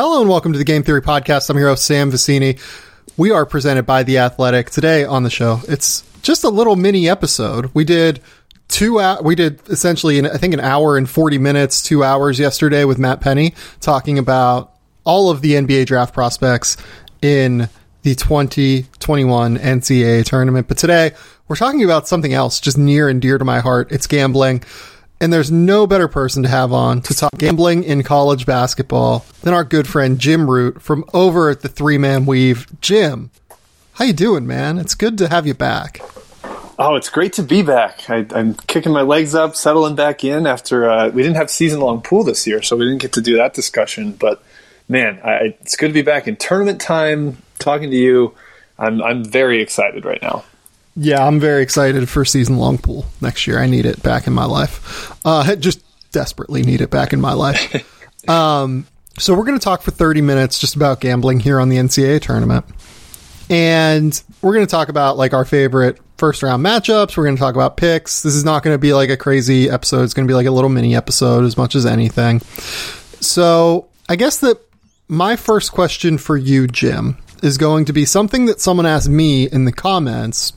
Hello and welcome to the Game Theory Podcast. I'm your host, Sam Vecenie. We are presented by The Athletic. Today on the show, it's just a little mini episode. We did two hours, we did essentially, I think, an hour and 40 minutes, two hours yesterday with Matt Penny talking about all of the NBA draft prospects in the 2021 NCAA tournament. But today, we're talking about something else just near and dear to my heart. It's gambling. And there's no better person to have on to talk gambling in college basketball than our good friend Jim Root from over at the Three Man Weave. Jim, how you doing, man? It's good to have you back. Oh, it's great to be back. I, am kicking my legs up, settling back in after uh, we didn't have season long pool this year, so we didn't get to do that discussion. But man, I, it's good to be back in tournament time, talking to you. I'm I'm very excited right now. Yeah, I'm very excited for season long pool next year. I need it back in my life. Uh, just desperately need it back in my life. um, so we're going to talk for 30 minutes just about gambling here on the NCAA tournament. And we're going to talk about like our favorite first round matchups. We're going to talk about picks. This is not going to be like a crazy episode. It's going to be like a little mini episode as much as anything. So I guess that my first question for you, Jim, is going to be something that someone asked me in the comments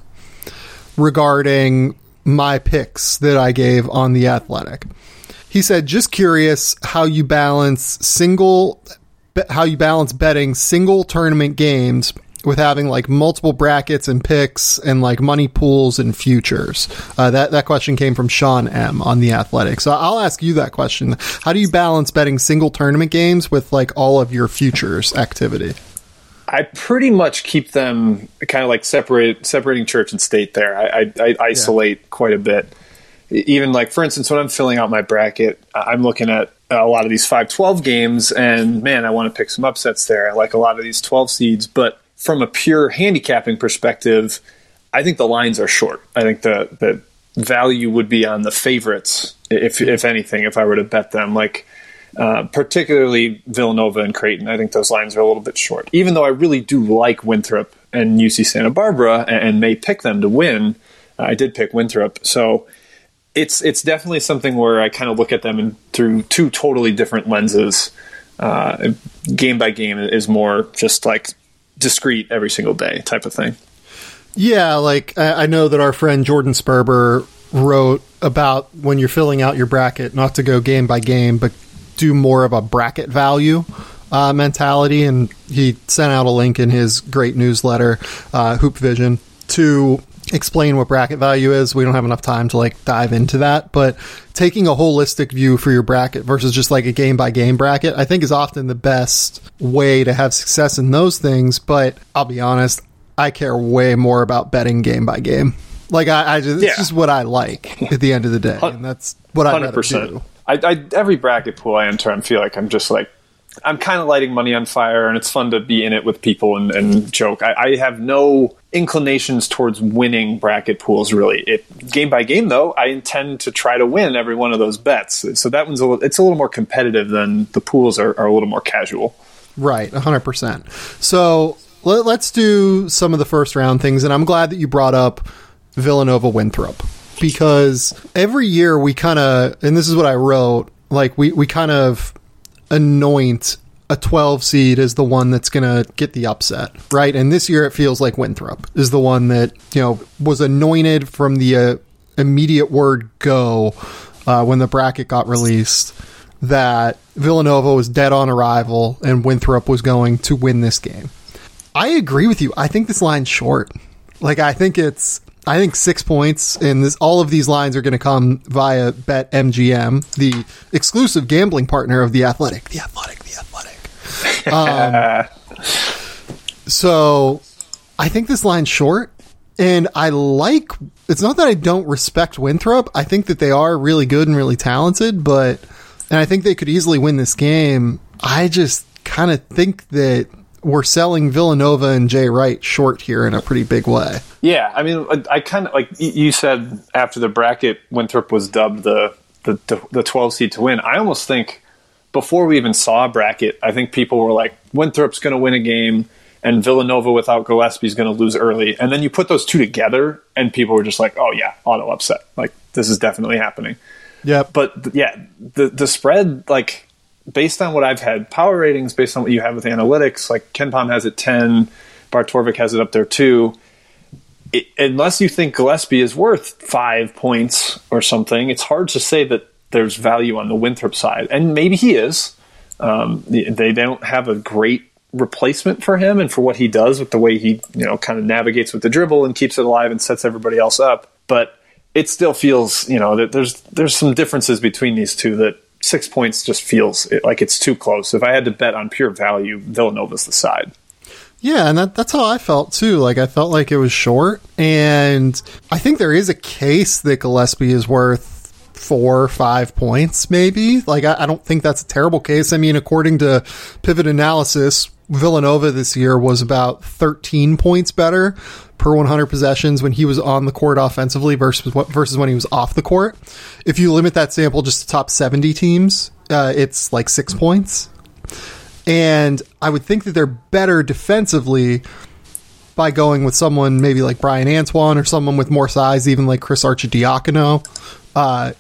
regarding my picks that I gave on the Athletic. He said, "Just curious how you balance single, how you balance betting single tournament games with having like multiple brackets and picks and like money pools and futures." Uh, that that question came from Sean M on the Athletic. So I'll ask you that question: How do you balance betting single tournament games with like all of your futures activity? I pretty much keep them kind of like separate, separating church and state. There, I, I, I isolate yeah. quite a bit. Even like, for instance, when I'm filling out my bracket, I'm looking at a lot of these 5-12 games, and man, I want to pick some upsets there. I like a lot of these 12 seeds, but from a pure handicapping perspective, I think the lines are short. I think the the value would be on the favorites, if if anything, if I were to bet them. Like uh, particularly Villanova and Creighton. I think those lines are a little bit short. Even though I really do like Winthrop and UC Santa Barbara and, and may pick them to win, uh, I did pick Winthrop. So it's it's definitely something where I kind of look at them in, through two totally different lenses. Uh, game by game is more just like discrete every single day type of thing. Yeah, like I know that our friend Jordan Sperber wrote about when you're filling out your bracket, not to go game by game, but do more of a bracket value uh, mentality, and he sent out a link in his great newsletter, uh, Hoop Vision, to explain what bracket value is. We don't have enough time to like dive into that, but taking a holistic view for your bracket versus just like a game by game bracket, I think is often the best way to have success in those things. But I'll be honest, I care way more about betting game by game. Like I, I just, yeah. it's just what I like at the end of the day, and that's what I rather do. I, I, every bracket pool I enter, I feel like I'm just like I'm kind of lighting money on fire, and it's fun to be in it with people and, and joke. I, I, have no inclinations towards winning bracket pools, really. It game by game, though, I intend to try to win every one of those bets. So that one's a little, it's a little more competitive than the pools are, are a little more casual. Right, 100%. So let, let's do some of the first round things, and I'm glad that you brought up Villanova Winthrop because every year we kind of, and this is what I wrote, like we, we kind of anoint a 12 seed as the one that's going to get the upset, right? And this year it feels like Winthrop is the one that, you know, was anointed from the uh, immediate word go uh, when the bracket got released that Villanova was dead on arrival and Winthrop was going to win this game. I agree with you. I think this line's short. Like, I think it's I think six points, and this, all of these lines are going to come via BetMGM, the exclusive gambling partner of the Athletic. The Athletic, the Athletic. Um, so, I think this line's short, and I like. It's not that I don't respect Winthrop. I think that they are really good and really talented, but and I think they could easily win this game. I just kind of think that we're selling Villanova and Jay Wright short here in a pretty big way. Yeah, I mean, I, I kind of like you said after the bracket, Winthrop was dubbed the, the the 12 seed to win. I almost think before we even saw a bracket, I think people were like, Winthrop's going to win a game, and Villanova without Gillespie is going to lose early. And then you put those two together, and people were just like, oh yeah, auto upset. Like this is definitely happening. Yeah, but yeah, the the spread like based on what I've had power ratings, based on what you have with analytics, like KenPom has it 10, Bart Torvik has it up there too. It, unless you think Gillespie is worth five points or something, it's hard to say that there's value on the Winthrop side. And maybe he is. Um, they don't have a great replacement for him and for what he does with the way he, you know, kind of navigates with the dribble and keeps it alive and sets everybody else up. But it still feels, you know, that there's there's some differences between these two that six points just feels like it's too close. If I had to bet on pure value, Villanova's the side. Yeah, and that, that's how I felt too. Like I felt like it was short, and I think there is a case that Gillespie is worth four, or five points, maybe. Like I, I don't think that's a terrible case. I mean, according to Pivot Analysis, Villanova this year was about 13 points better per 100 possessions when he was on the court offensively versus versus when he was off the court. If you limit that sample just to top 70 teams, uh, it's like six points. And I would think that they're better defensively by going with someone maybe like Bryan Antoine or someone with more size, even like Chris Arcidiacono. Uh,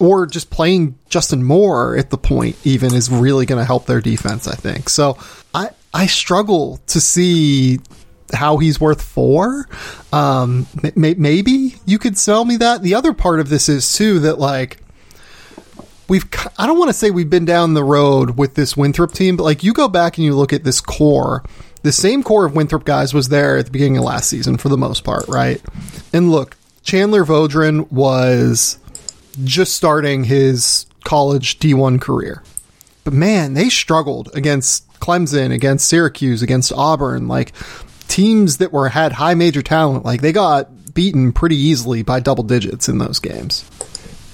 or just playing Justin Moore at the point even is really going to help their defense, I think. So I, I struggle to see how he's worth four. Um, may, maybe you could sell me that. The other part of this is too that like we've I don't want to say we've been down the road with this Winthrop team, but like you go back and you look at this core, the same core of Winthrop guys was there at the beginning of last season for the most part, right? And look, Chandler Vaudrin was just starting his college D1 career. But man, they struggled against Clemson, against Syracuse, against Auburn, like teams that were had high major talent. Like they got beaten pretty easily by double digits in those games.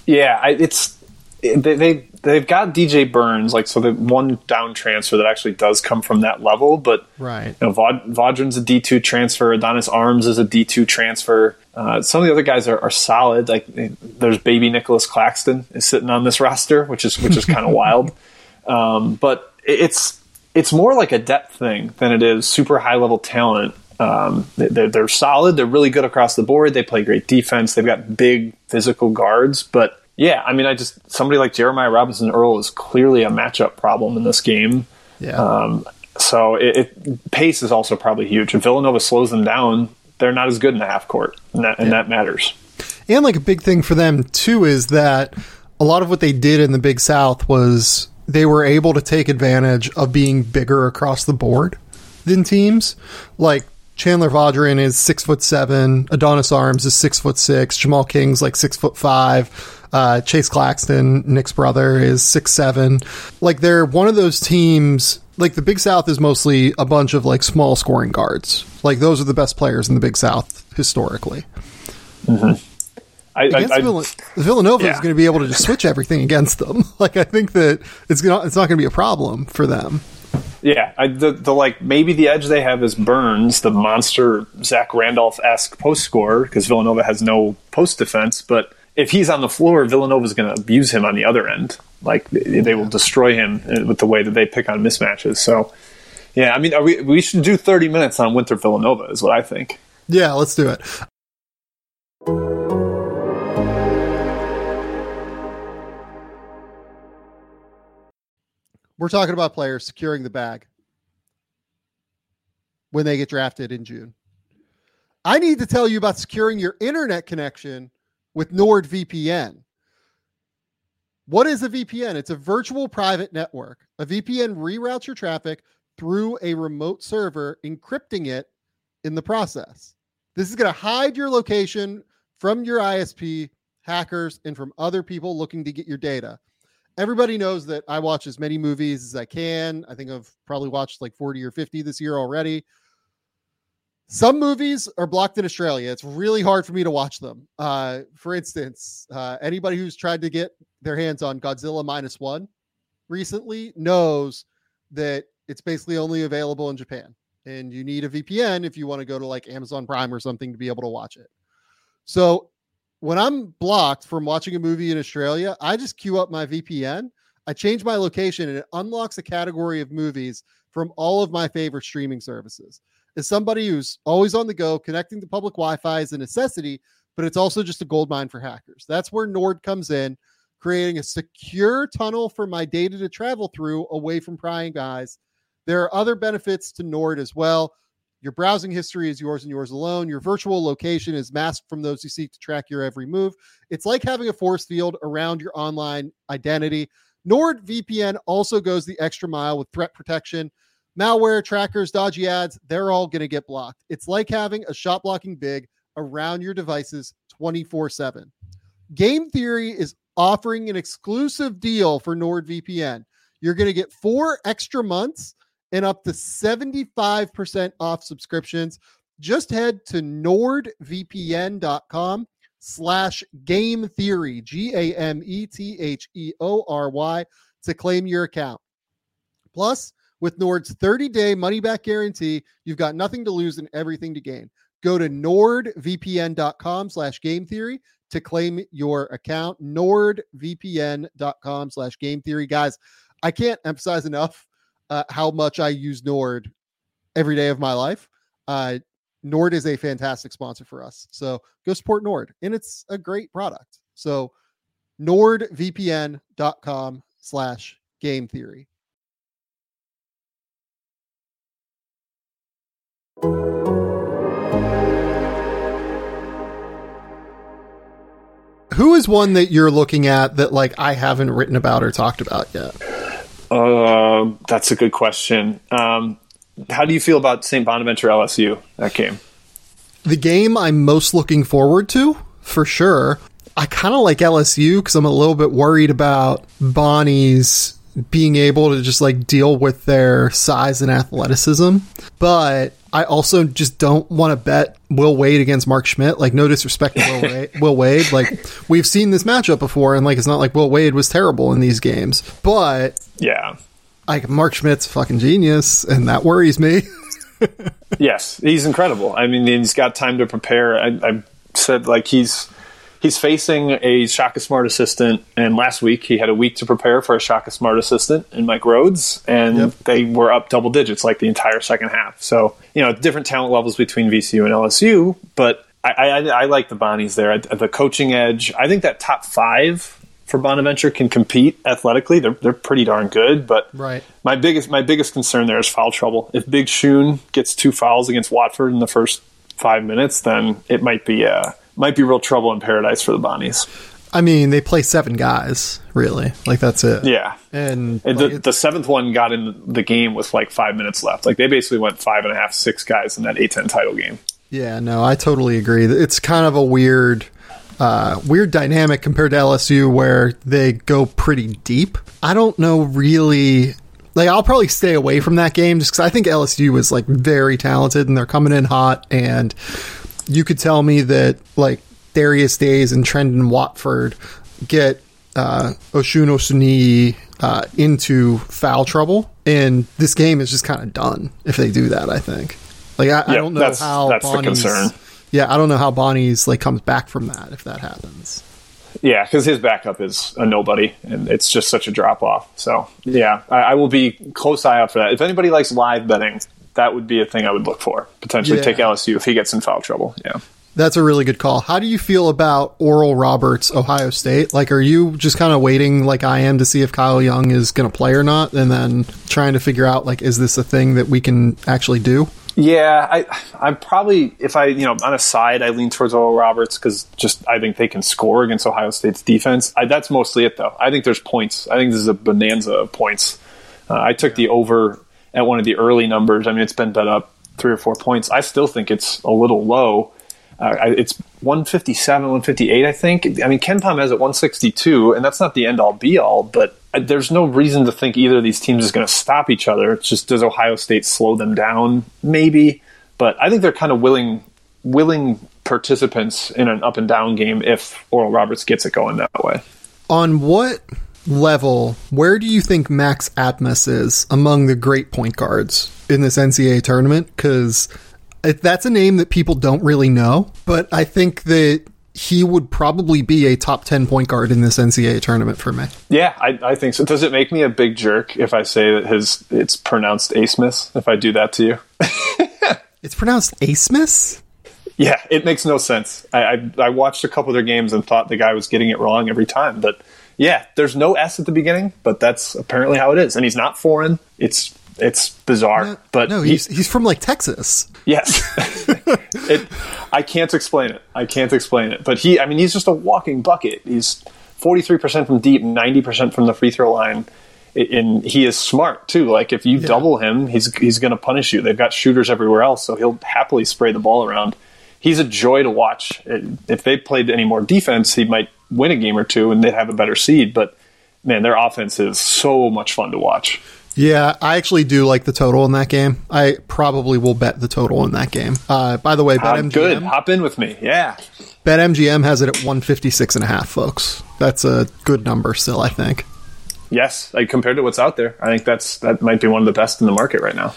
Yeah, I, it's they, they they've got DJ Burns, like so the one down transfer that actually does come from that level, but right, you know, Vod, Vaudrin's a D two transfer, Adonis Arms is a D two transfer. Uh, some of the other guys are, are solid. Like there's baby Nicholas Claxton is sitting on this roster, which is which is kind of wild. Um, but it's it's more like a depth thing than it is super high level talent. Um, they're, they're solid. They're really good across the board. They play great defense. They've got big physical guards, but yeah, I mean, I just somebody like Jeremiah Robinson Earl is clearly a matchup problem in this game. Yeah. Um, so it, it, pace is also probably huge. If Villanova slows them down, they're not as good in the half court, and that, and yeah. that matters. And like a big thing for them too is that a lot of what they did in the Big South was they were able to take advantage of being bigger across the board than teams. Like Chandler Vaudrin is six foot seven, Adonis Arms is six foot six, Jamal King's like six foot five. Uh, Chase Claxton, Nick's brother, is six seven. Like they're one of those teams. Like the Big South is mostly a bunch of like small scoring guards. Like those are the best players in the Big South historically. Mm-hmm. I, against I, I, Villanova yeah. is going to be able to just switch everything against them. Like I think that it's gonna, it's not going to be a problem for them. Yeah, I, the the like maybe the edge they have is Burns, the monster Zach Randolph esque post scorer, because Villanova has no post defense, but if he's on the floor, Villanova is going to abuse him on the other end. Like they will destroy him uh, with the way that they pick on mismatches. So, yeah, I mean, we we should do thirty minutes on Winter Villanova is what I think. Yeah, let's do it. We're talking about players securing the bag when they get drafted in June. I need to tell you about securing your internet connection with NordVPN. What is a VPN? It's a virtual private network. A VPN reroutes your traffic through a remote server, encrypting it in the process. This is going to hide your location from your ISP, hackers, and from other people looking to get your data. Everybody knows that I watch as many movies as I can. I think I've probably watched like 40 or 50 this year already. Some movies are blocked in Australia. It's really hard for me to watch them. Uh, for instance, uh, anybody who's tried to get their hands on Godzilla minus one recently knows that it's basically only available in Japan. And you need a VPN if you want to go to like Amazon Prime or something to be able to watch it. So when I'm blocked from watching a movie in Australia, I just queue up my VPN. I change my location and it unlocks a category of movies from all of my favorite streaming services as somebody who's always on the go, connecting to public Wi Fi is a necessity, but it's also just a gold mine for hackers. That's where Nord comes in, creating a secure tunnel for my data to travel through away from prying guys. There are other benefits to Nord as well. Your browsing history is yours and yours alone. Your virtual location is masked from those who seek to track your every move. It's like having a force field around your online identity. NordVPN also goes the extra mile with threat protection. Malware, trackers, dodgy ads, they're all going to get blocked. It's like having a shot blocking big around your devices 24 7. Game Theory is offering an exclusive deal for NordVPN. You're going to get four extra months and up to 75% off subscriptions. Just head to nordvpn.com slash game theory, G A M E T H E O R Y, to claim your account. Plus, with Nord's 30 day money back guarantee, you've got nothing to lose and everything to gain. Go to nordvpn.com slash game theory to claim your account. nordvpn.com slash game theory. Guys, I can't emphasize enough uh, how much I use Nord every day of my life. Uh, Nord is a fantastic sponsor for us. So go support Nord, and it's a great product. So nordvpn.com slash game theory. Who is one that you're looking at that like I haven't written about or talked about yet? Uh, that's a good question. Um, how do you feel about St. Bonaventure LSU that game? The game I'm most looking forward to, for sure. I kind of like LSU because I'm a little bit worried about Bonnie's being able to just like deal with their size and athleticism. But I also just don't want to bet Will Wade against Mark Schmidt. Like, no disrespect to Will Wade, Will Wade. Like, we've seen this matchup before, and like, it's not like Will Wade was terrible in these games. But yeah, like Mark Schmidt's fucking genius, and that worries me. yes, he's incredible. I mean, he's got time to prepare. I, I said like he's he's facing a Shaka Smart assistant, and last week he had a week to prepare for a Shaka Smart assistant in Mike Rhoades, and yep. they were up double digits like the entire second half. So you know, different talent levels between VCU and LSU, but I, I, I like the Bonnies there. The coaching edge, I think that top five for Bonaventure can compete athletically. They're they're pretty darn good, but right. my biggest my biggest concern there is foul trouble. If Big Shun gets two fouls against Watford in the first five minutes, then it might be uh, might be real trouble in paradise for the Bonnies. I mean, they play seven guys, really. Like that's it. Yeah, and, and like, the, the, seventh one got in the game with like five minutes left. Like they basically went five and a half, six guys in that A10 title game. Yeah, no, I totally agree. It's kind of a weird, uh, weird dynamic compared to LSU where they go pretty deep. I don't know really. Like I'll probably stay away from that game just because I think LSU was like very talented and they're coming in hot and you could tell me that like Darius Days and Trendon Watford get uh, Osun Osunniyi uh, into foul trouble, and this game is just kind of done if they do that. I think. Like I, I don't know that's, how that's Bonnie's, the concern. Yeah, I don't know how Bonnie's like comes back from that if that happens. Yeah, because his backup is a nobody, and it's just such a drop off. So yeah, I, I, will be close eye out for that. If anybody likes live betting, that would be a thing I would look for. Potentially yeah. take LSU if he gets in foul trouble. Yeah. That's a really good call. How do you feel about Oral Roberts, Ohio State? Like, are you just kind of waiting, like I am, to see if Kyle Young is going to play or not, and then trying to figure out, like, is this a thing that we can actually do? Yeah, I, I'm probably if I, you know, on a side, I lean towards Oral Roberts because just I think they can score against Ohio State's defense. I, that's mostly it, though. I think there's points. I think this is a bonanza of points. Uh, I took the over at one of the early numbers. I mean, it's been bet up three or four points. I still think it's a little low. Uh, it's 157, 158, I think. I mean, KenPom has it 162, and that's not the end all be all, but there's no reason to think either of these teams is going to stop each other. It's just does Ohio State slow them down? Maybe, but I think they're kind of willing willing participants in an up and down game if Oral Roberts gets it going that way. On what level, where do you think Max Abmas is among the great point guards in this NCAA tournament? Because that's a name that people don't really know, but I think that he would probably be a top 10 point guard in this NCAA tournament for me. Yeah, I, I think so. Does it make me a big jerk if I say that his it's pronounced Asmus if I do that to you? it's pronounced Asmus? Yeah, it makes no sense. I, I, I watched a couple of their games and thought the guy was getting it wrong every time. But yeah, there's no S at the beginning, but that's apparently how it is. And he's not foreign. It's it's bizarre. No, but no, he's he's from like Texas. Yes, it, I can't explain it. I can't explain it. But he, I mean, he's just a walking bucket. He's forty three percent from deep, ninety percent from the free throw line and he is smart too. Like if you yeah. double him, he's he's going to punish you. They've got shooters everywhere else, so he'll happily spray the ball around. He's a joy to watch. If they played any more defense, he might win a game or two, and they'd have a better seed. But man, their offense is so much fun to watch. Yeah, I actually do like the total in that game. I probably will bet the total in that game. Uh, by the way, BetMGM. good. Hop in with me. Yeah. BetMGM has it at 156 and a half, folks. That's a good number still, I think. Yes, like compared to what's out there, I think that's that might be one of the best in the market right now.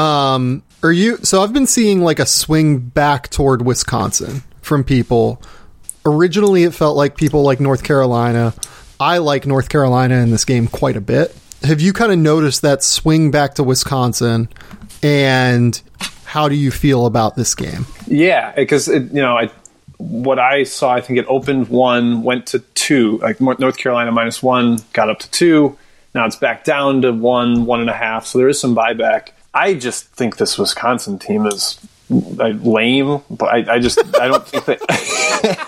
Um, are you? So I've been seeing like a swing back toward Wisconsin from people. Originally, it felt like people like North Carolina. I like North Carolina in this game quite a bit. Have you kind of noticed that swing back to Wisconsin? And how do you feel about this game? Yeah, because you know, I what I saw, I think it opened one, went to two, like North Carolina minus one, got up to two. Now it's back down to one, one and a half. So there is some buyback. I just think this Wisconsin team is lame, but I, I just I don't think that.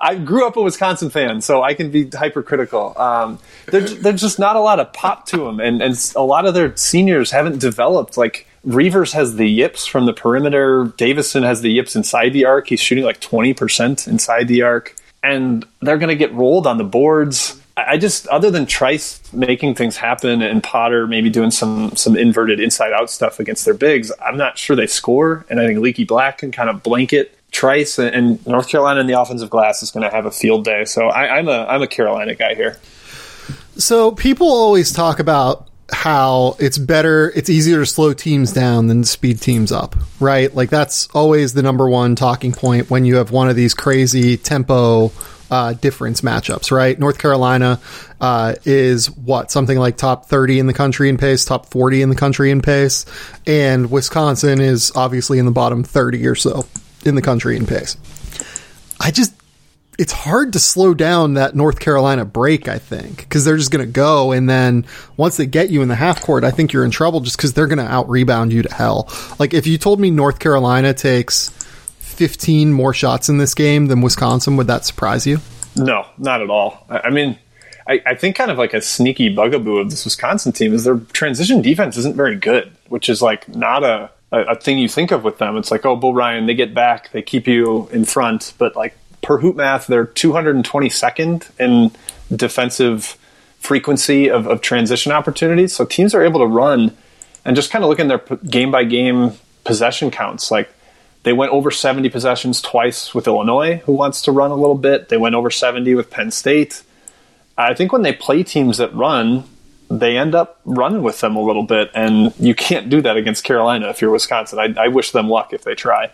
I grew up a Wisconsin fan, so I can be hypercritical. Um, there's just not a lot of pop to them, and and a lot of their seniors haven't developed like Reuvers has the yips from the perimeter. Davison has the yips inside the arc. He's shooting like 20% inside the arc. And they're going to get rolled on the boards. I just, other than Trice making things happen and Potter maybe doing some some inverted inside out stuff against their bigs, I'm not sure they score. And I think Leaky Black can kind of blanket Trice and North Carolina in the offensive glass is going to have a field day. So I, I'm a I'm a Carolina guy here. So people always talk about how it's better, it's easier to slow teams down than speed teams up, right? Like that's always the number one talking point when you have one of these crazy tempo uh, difference matchups, right? North Carolina uh, is what something like top 30 in the country in pace, top 40 in the country in pace, and Wisconsin is obviously in the bottom 30 or so in the country in pace. I just it's hard to slow down that North Carolina break, I think, because they're just going to go. And then once they get you in the half court, I think you're in trouble just because they're going to out rebound you to hell. Like if you told me North Carolina takes 15 more shots in this game than Wisconsin, would that surprise you? No, not at all. I mean, I, I think kind of like a sneaky bugaboo of this Wisconsin team is their transition defense isn't very good, which is like not a, a, a thing you think of with them. It's like, oh, Bo Ryan, they get back, they keep you in front, but like per hoop math, they're 222nd in defensive frequency of, of transition opportunities. So teams are able to run and just kind of look in their game by game possession counts. Like they went over 70 possessions twice with Illinois, who wants to run a little bit. They went over 70 with Penn State. I think when they play teams that run, they end up running with them a little bit, and you can't do that against Carolina if you're Wisconsin. I, I wish them luck if they try.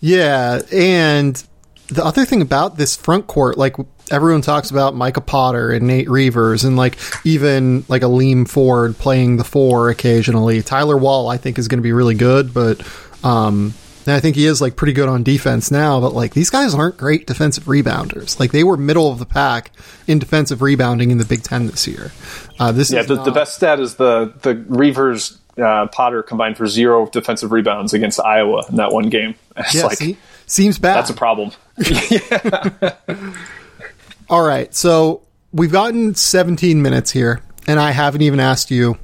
Yeah, and the other thing about this front court, like everyone talks about Micah Potter and Nate Reuvers, and like even like Aleem Ford playing the four occasionally. Tyler Wahl, I think, is going to be really good, but um, and I think he is like pretty good on defense now. But like these guys aren't great defensive rebounders. Like they were middle of the pack in defensive rebounding in the Big Ten this year. Uh, this yeah, the, not- the, best stat is the the Reuvers. Uh, Potter combined for zero defensive rebounds against Iowa in that one game. It's yeah, like, see? seems bad. That's a problem. All right. So we've gotten 17 minutes here, and I haven't even asked you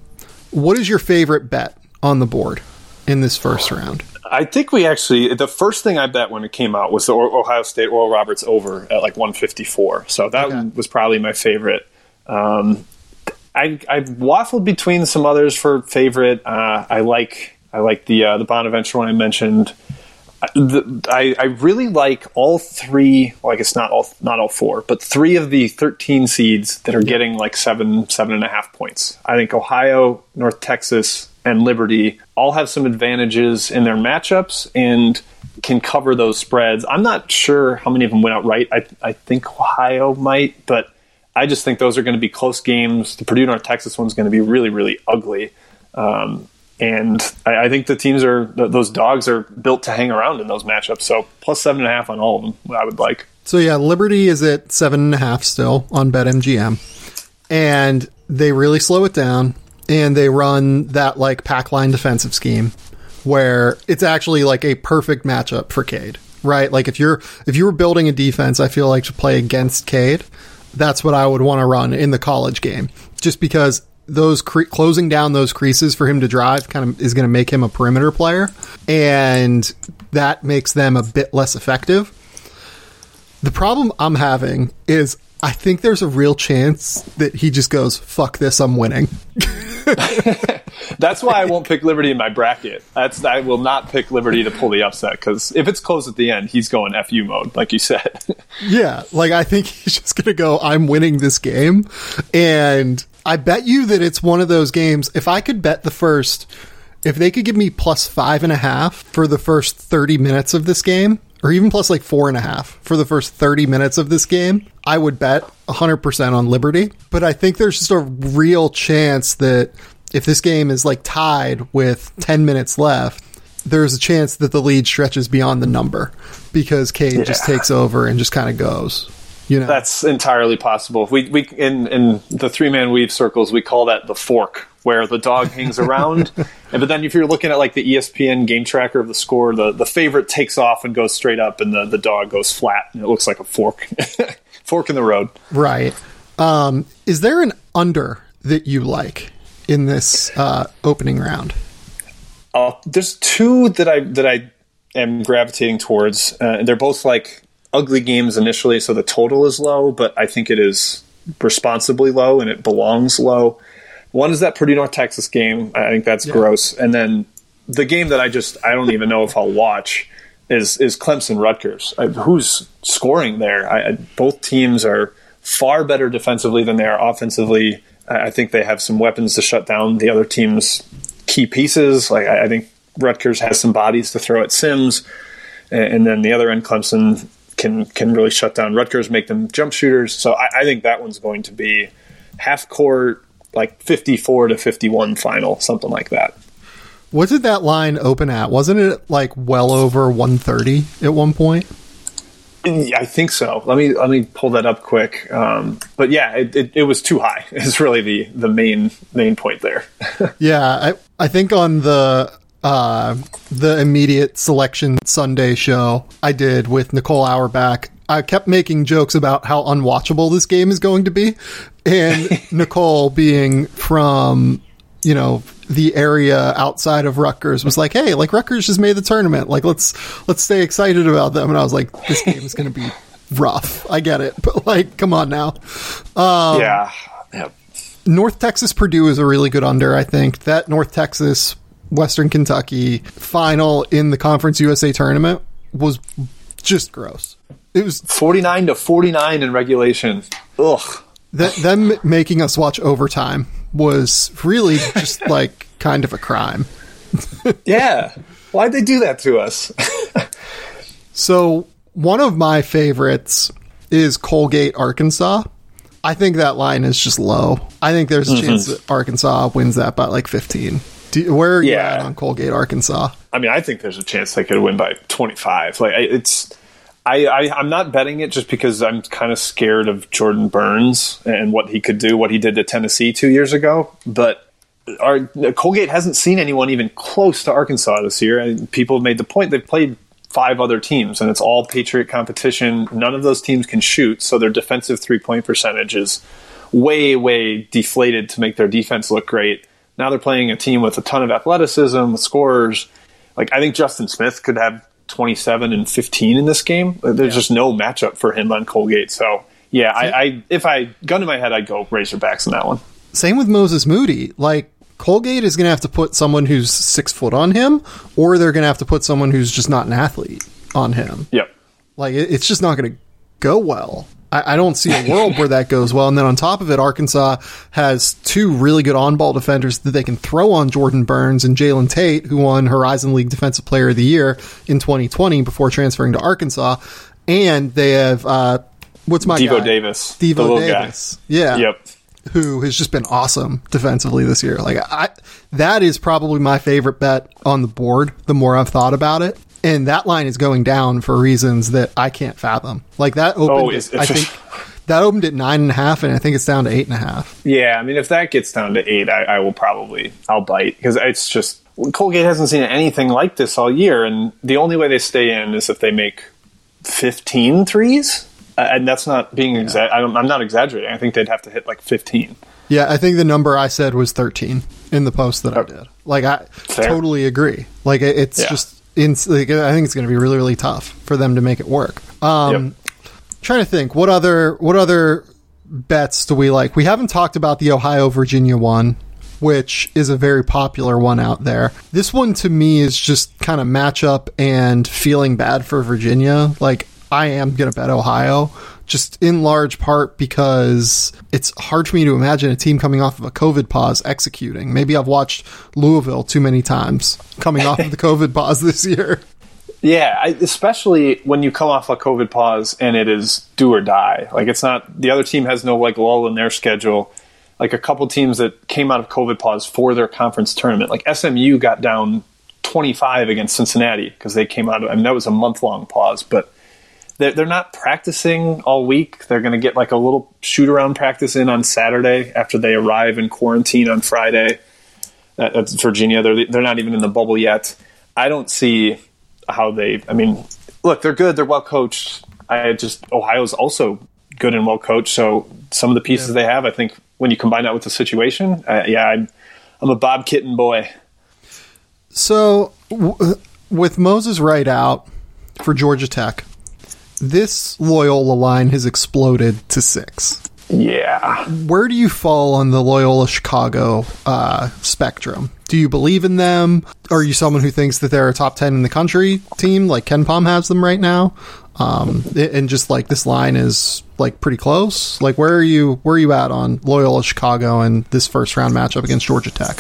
what is your favorite bet on the board in this first round? I think we actually the first thing I bet when it came out was the Ohio State Oral Roberts over at like 154. So that okay. was probably my favorite. Um, I I waffled between some others for favorite. Uh, I like I like the uh, the Bonaventure one I mentioned the, I, I, really like all three. Like it's not all not all four, but three of the thirteen seeds that are getting like seven seven and a half points. I think Ohio, North Texas, and Liberty all have some advantages in their matchups and can cover those spreads. I'm not sure how many of them went out right. I I think Ohio might, but I just think those are going to be close games. The Purdue North Texas one's going to be really really ugly. Um, and I, I think the teams are th- those dogs are built to hang around in those matchups. So plus seven and a half on all of them, I would like. So yeah, Liberty is at seven and a half still on BetMGM, and they really slow it down, and they run that like pack line defensive scheme where it's actually like a perfect matchup for Cade, right? Like if you're if you were building a defense, I feel like to play against Cade, that's what I would want to run in the college game, just because those cre- closing down those creases for him to drive kind of is going to make him a perimeter player, and that makes them a bit less effective. The problem I'm having is I think there's a real chance that he just goes, "Fuck this, I'm winning." That's why I won't pick Liberty in my bracket. That's I will not pick Liberty to pull the upset because if it's close at the end, he's going fu mode, like you said. yeah, like I think he's just gonna go. I'm winning this game, and I bet you that it's one of those games. If I could bet the first, if they could give me plus five and a half for the first 30 minutes of this game, or even plus like four and a half for the first 30 minutes of this game, I would bet 100% on Liberty. But I think there's just a real chance that if this game is like tied with 10 minutes left, there's a chance that the lead stretches beyond the number because Cade yeah. just takes over and just kind of goes. You know, that's entirely possible. We we in in the three man weave circles we call that the fork, where the dog hangs around. and, but then if you're looking at like the ESPN game tracker of the score, the the favorite takes off and goes straight up, and the the dog goes flat, and it looks like a fork, fork in the road. Right. Um, is there an under that you like in this uh, opening round? Uh, there's two that I that I am gravitating towards. Uh, they're both like ugly games initially, so the total is low, but I think it is responsibly low and it belongs low. One is that Purdue North Texas game. I think that's yeah. gross. And then the game that I just I don't even know if I'll watch is is Clemson Rutgers. I, who's scoring there? I, both teams are far better defensively than they are offensively. I, think they have some weapons to shut down the other team's key pieces. Like I, think Rutgers has some bodies to throw at Simms, and, and then the other end, Clemson can can really shut down Rutgers, make them jump shooters. So I, I think that one's going to be half court, like fifty four to fifty one final, something like that. What did that line open at? Wasn't it like well over one thirty at one point? I think so. Let me let me pull that up quick. Um, but yeah, it, it, it, was too high. Is really the the main main point there. yeah, I I think on the uh, the immediate selection Sunday show I did with Nicole Auerbach, I kept making jokes about how unwatchable this game is going to be. And Nicole, being from, you know, the area outside of Rutgers, was like, hey, like Rutgers just made the tournament. Like, let's let's stay excited about them. And I was like, this game is going to be rough. I get it. But, like, come on now. Um, yeah. Yep. North Texas Purdue is a really good under, I think. That North Texas Western Kentucky final in the Conference USA tournament was just gross. It was 49 to 49 in regulation. Ugh. That, them making us watch overtime was really just like kind of a crime. yeah. Why'd they do that to us? so, one of my favorites is Colgate, Arkansas. I think that line is just low. I think there's a mm-hmm. chance that Arkansas wins that by like 15. Do, where are you yeah. at on Colgate, Arkansas? I mean, I think there's a chance they could win by 25. Like it's, I, I am not betting it just because I'm kind of scared of Jordan Burns and what he could do, what he did to Tennessee two years ago. But our Colgate hasn't seen anyone even close to Arkansas this year, and people have made the point they've played five other teams, and it's all Patriot competition. None of those teams can shoot, so their defensive three point percentage is way way deflated to make their defense look great. Now they're playing a team with a ton of athleticism, with scorers. Like I think Justin Smith could have 27 and 15 in this game. There's yeah. just no matchup for him on Colgate. So yeah, I, I, if I gun to my head, I'd go Razorbacks in that one. Same with Moses Moody. Like Colgate is going to have to put someone who's six foot on him, or they're going to have to put someone who's just not an athlete on him. Yep. Like it, it's just not going to go well. I, I, don't see a world where that goes well. And then on top of it, Arkansas has two really good on ball defenders that they can throw on Jordan Burns and Jalen Tate, who won Horizon League Defensive Player of the Year in 2020 before transferring to Arkansas. And they have, uh, what's my Devo guy? Davis. Devo Davis. Guy. Yeah. Yep. who has just been awesome defensively this year. Like I, that is probably my favorite bet on the board. The more I've thought about it, and that line is going down for reasons that I can't fathom. Like that opened, Oh, it's- at, I it's think that opened at nine and a half, and I think it's down to eight and a half. Yeah, I mean, if that gets down to eight, I, I will probably I'll bite because it's just Colgate hasn't seen anything like this all year, and the only way they stay in is if they make 15 threes, uh, and that's not being exact. I am not exaggerating. I think they'd have to hit like 15. Yeah, I think the number I said was 13 in the post that I did. Like I Fair. totally agree. Like it's Yeah. just in, like, I think it's going to be really really tough for them to make it work. Um trying to think what other what other bets do we like? We haven't talked about the Ohio Virginia one, which is a very popular one out there. This one to me is just kind of matchup and feeling bad for Virginia. Like I am going to bet Ohio just in large part because it's hard for me to imagine a team coming off of a COVID pause executing. Maybe I've watched Louisville too many times coming off of the COVID pause this year. Yeah, I, especially when you come off a COVID pause and it is do or die. Like it's not the other team has no like lull in their schedule. Like a couple teams that came out of COVID pause for their conference tournament, like SMU got down 25 against Cincinnati because they came out. Of, I mean, that was a month long pause, but they're, they're not practicing all week. They're going to get like a little shoot around practice in on Saturday after they arrive in quarantine on Friday. That, that's Virginia. They're they're not even in the bubble yet. I don't see how they. I mean, look, they're good. They're well coached. I just Ohio's also good and well coached. So some of the pieces they have, I think, when you combine that with the situation, uh, yeah, I'm, I'm a Bob Kitten boy. So, w- with Moses Wright out for Georgia Tech, this Loyola line has exploded to six. Yeah, Where do you fall on the Loyola Chicago uh, spectrum? Do you believe in them? Are you someone who thinks that they're a top 10 in the country team, like KenPom has them right now? Um, and just like this line is like pretty close. Like, where are you? Where are you at on Loyola Chicago and this first round matchup against Georgia Tech?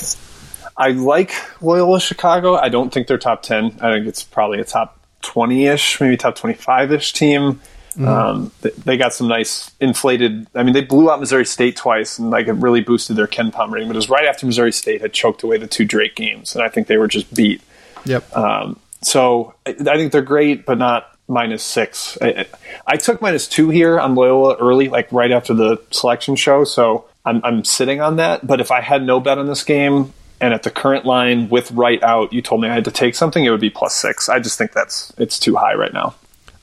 I like Loyola Chicago. I don't think they're top 10. I think it's probably a top 20 ish, maybe top 25 ish team. Um, they, they got some nice inflated. I mean, they blew out Missouri State twice, and like it really boosted their KenPom rating. But it was right after Missouri State had choked away the two Drake games, and I think they were just beat. Yep. Um, so I, I think they're great, but not minus six. I, I- I took minus two here on Loyola early, like right after the selection show. So I'm, I'm sitting on that. But if I had no bet on this game and at the current line with Wright out, you told me I had to take something, it would be plus six. I just think that's it's too high right now.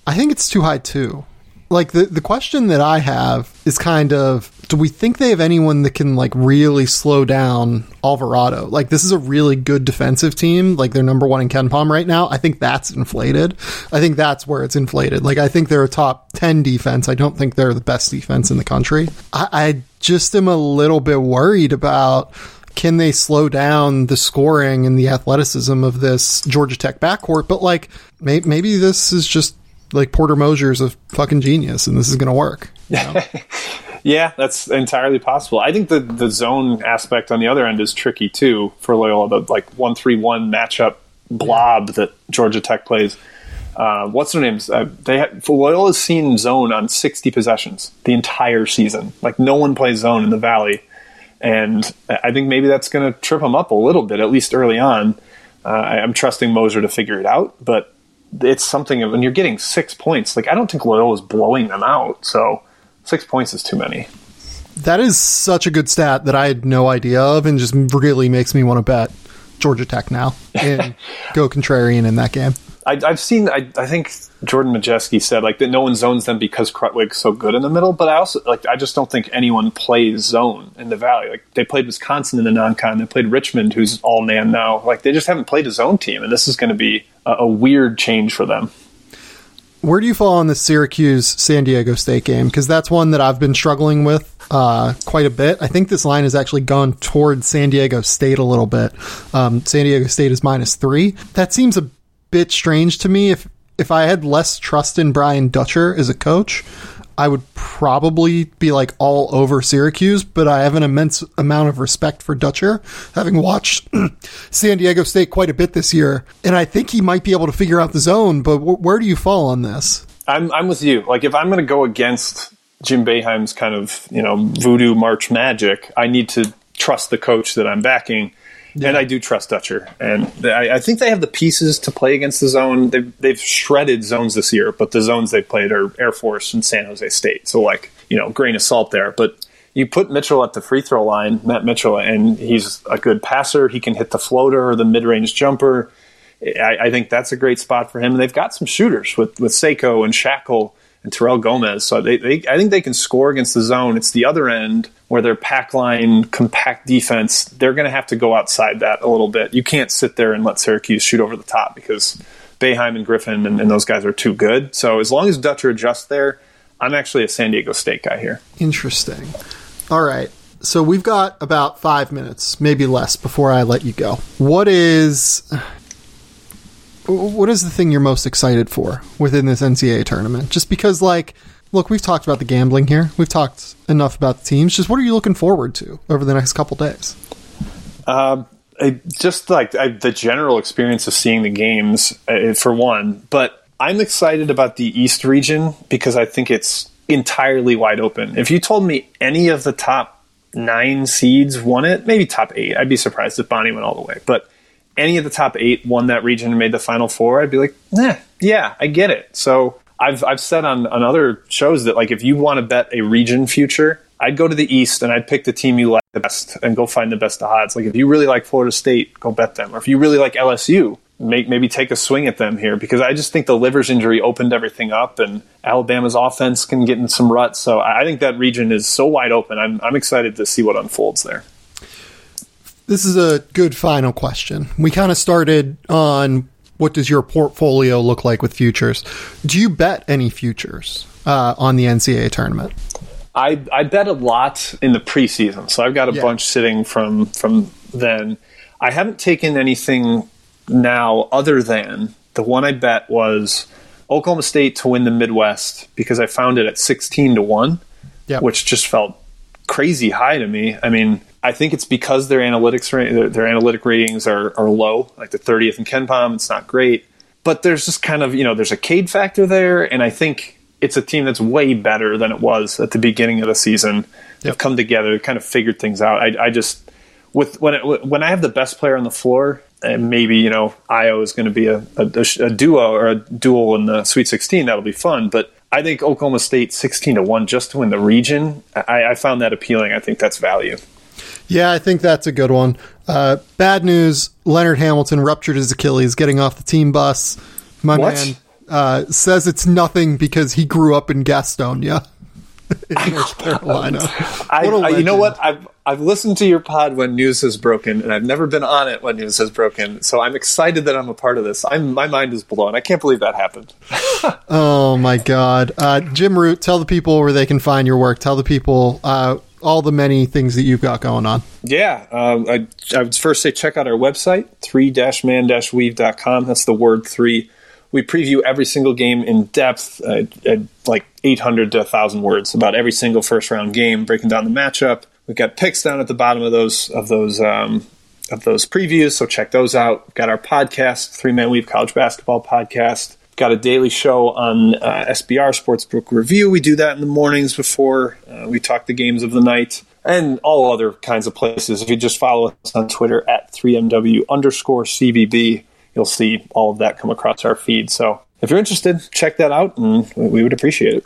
I think it's too high too. Like the the question that I have is kind of do we think they have anyone that can like really slow down Alvarado? Like this is a really good defensive team. Like they're number one in KenPom right now. I think that's inflated. I think that's where it's inflated. Like I think they're a top ten defense. I don't think they're the best defense in the country. I, I just am a little bit worried about can they slow down the scoring and the athleticism of this Georgia Tech backcourt? But like, may, maybe this is just like Porter Moser's a fucking genius, and this is going to work. you know? Yeah, that's entirely possible. I think the the zone aspect on the other end is tricky too for Loyola. The like one three one matchup blob that Georgia Tech plays. Uh, what's their names? Uh, they had, Loyola's seen zone on sixty possessions the entire season. Like no one plays zone in the Valley, and I think maybe that's going to trip them up a little bit, at least early on. Uh, I, I'm trusting Moser to figure it out, but it's something of when you're getting six points. Like I don't think Loyola's blowing them out, so six points is too many. that is such a good stat that I had no idea of, and just really makes me want to bet Georgia Tech now and go contrarian in that game. I, I've seen. I, I think Jordan Majeski said like that no one zones them because Krutwig's so good in the middle. But I also like I just don't think anyone plays zone in the Valley. Like they played Wisconsin in the non-con. They played Richmond, who's all man now. Like they just haven't played a zone team, and this is going to be a, a weird change for them. Where do you fall on the Syracuse San Diego State game? Because that's one that I've been struggling with uh, quite a bit. I think this line has actually gone toward San Diego State a little bit. Um, San Diego State is minus three. That seems a bit strange to me. If if I had less trust in Brian Dutcher as a coach, I would probably be like all over Syracuse, but I have an immense amount of respect for Dutcher, having watched San Diego State quite a bit this year, and I think he might be able to figure out the zone. But wh- where do you fall on this? I'm I'm with you. Like if I'm going to go against Jim Boeheim's kind of you know voodoo March magic. I need to trust the coach that I'm backing. Yeah. And I do trust Dutcher, and I, I, think they have the pieces to play against the zone. They've, they've shredded zones this year, but the zones they played are Air Force and San Jose State. So, like, you know, grain of salt there. But you put Mitchell at the free throw line, Matt Mitchell, and he's a good passer. He can hit the floater or the mid range jumper. I, I, think that's a great spot for him. And they've got some shooters with, with Seiko and Schakel and Terrell Gomez. So they, they, I think they can score against the zone. It's the other end where their pack line, compact defense, they're going to have to go outside that a little bit. You can't sit there and let Syracuse shoot over the top because Boeheim and Griffin and, and those guys are too good. So as long as Dutcher adjusts there, I'm actually a San Diego State guy here. Interesting. All right. So we've got about five minutes, maybe less, before I let you go. What is what is the thing you're most excited for within this NCAA tournament? Just because, like, look, we've talked about the gambling here. We've talked enough about the teams. Just what are you looking forward to over the next couple days? Um, I, just like I, the general experience of seeing the games, uh, for one. But I'm excited about the East region because I think it's entirely wide open. If you told me any of the top nine seeds won it, maybe top eight, I'd be surprised if Bonnie went all the way. But any of the top eight won that region and made the final four, I'd be like, nah, yeah, I get it. So I've I've said on, on other shows that like if you want to bet a region future, I'd go to the East and I'd pick the team you like the best and go find the best odds. Like if you really like Florida State, go bet them. Or if you really like LSU, make maybe take a swing at them here because I just think the Livers injury opened everything up and Alabama's offense can get in some ruts. So I think that region is so wide open. I'm I'm excited to see what unfolds there. This is a good final question. We kind of started on what does your portfolio look like with futures? Do you bet any futures uh, on the NCAA tournament? I, I bet a lot in the preseason, so I've got a yeah. bunch sitting from from then. I haven't taken anything now other than the one I bet was Oklahoma State to win the Midwest because I found it at sixteen to one, yep. which just felt crazy high to me. I mean, I think it's because their analytics their, their analytic ratings are, are low, like the 30th in KenPom. It's not great, but there's just kind of you know there's a Cade factor there, and I think it's a team that's way better than it was at the beginning of the season. Yep. They've come together, kind of figured things out. I, I just with when it, when I have the best player on the floor, and maybe you know Ayo is going to be a, a, a duo or a duel in the Sweet 16. That'll be fun, but I think Oklahoma State 16 to 1 just to win the region. I, I, found that appealing. I think that's value. Yeah, I think that's a good one. Uh, bad news Leonard Hamilton ruptured his Achilles getting off the team bus. My what? man uh, says it's nothing because he grew up in Gastonia. in North Carolina. I, I, you know what? I've I've listened to your pod when news has broken, and I've never been on it when news has broken. So I'm excited that I'm a part of this. I'm my mind is blown. I can't believe that happened. oh my god, uh, Jim Root, tell the people where they can find your work. Tell the people uh, all the many things that you've got going on. Yeah, um, I, I would first say check out our website, 3-man-weave.com. That's the word three. We preview every single game in depth, uh, at like 800 to 1,000 words about every single first round game, breaking down the matchup. We've got picks down at the bottom of those of those um, of those previews, so check those out. We've got our podcast, Three Man Weave College Basketball Podcast got a daily show on uh, SBR Sportsbook Review. We do that in the mornings before uh, we talk the games of the night and all other kinds of places. If you just follow us on Twitter at 3MW underscore CBB, you'll see all of that come across our feed. So if you're interested, check that out and we would appreciate it.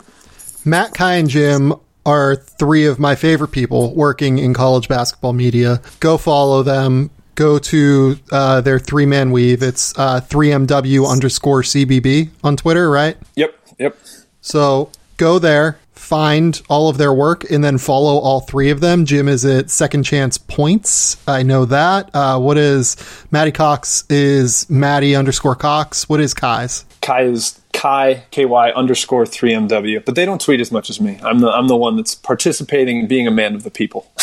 Matt, Ky and Jim are three of my favorite people working in college basketball media. Go follow them go to uh, their three man weave. It's uh, 3MW underscore CBB on Twitter, right? Yep. Yep. So go there, find all of their work, and then follow all three of them. Jim is at Second Chance Points. I know that. Uh, what is Maddie Cox is Maddie underscore Cox. What is Ky's? Ky is Kai KY underscore 3MW, but they don't tweet as much as me. I'm the I'm the one that's participating and being a man of the people.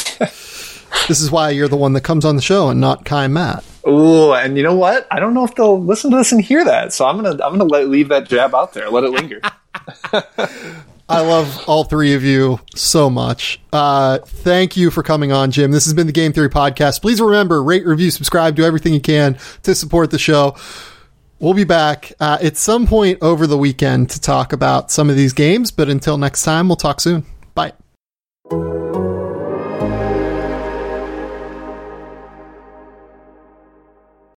This is why you're the one that comes on the show and not Ky Matt. Oh, and you know what? I don't know if they'll listen to this and hear that. So I'm gonna I'm gonna let, leave that jab out there. Let it linger. I love all three of you so much. Uh, thank you for coming on, Jim. This has been the Game Theory Podcast. Please remember, rate, review, subscribe, do everything you can to support the show. We'll be back uh, at some point over the weekend to talk about some of these games, but until next time, we'll talk soon. Bye.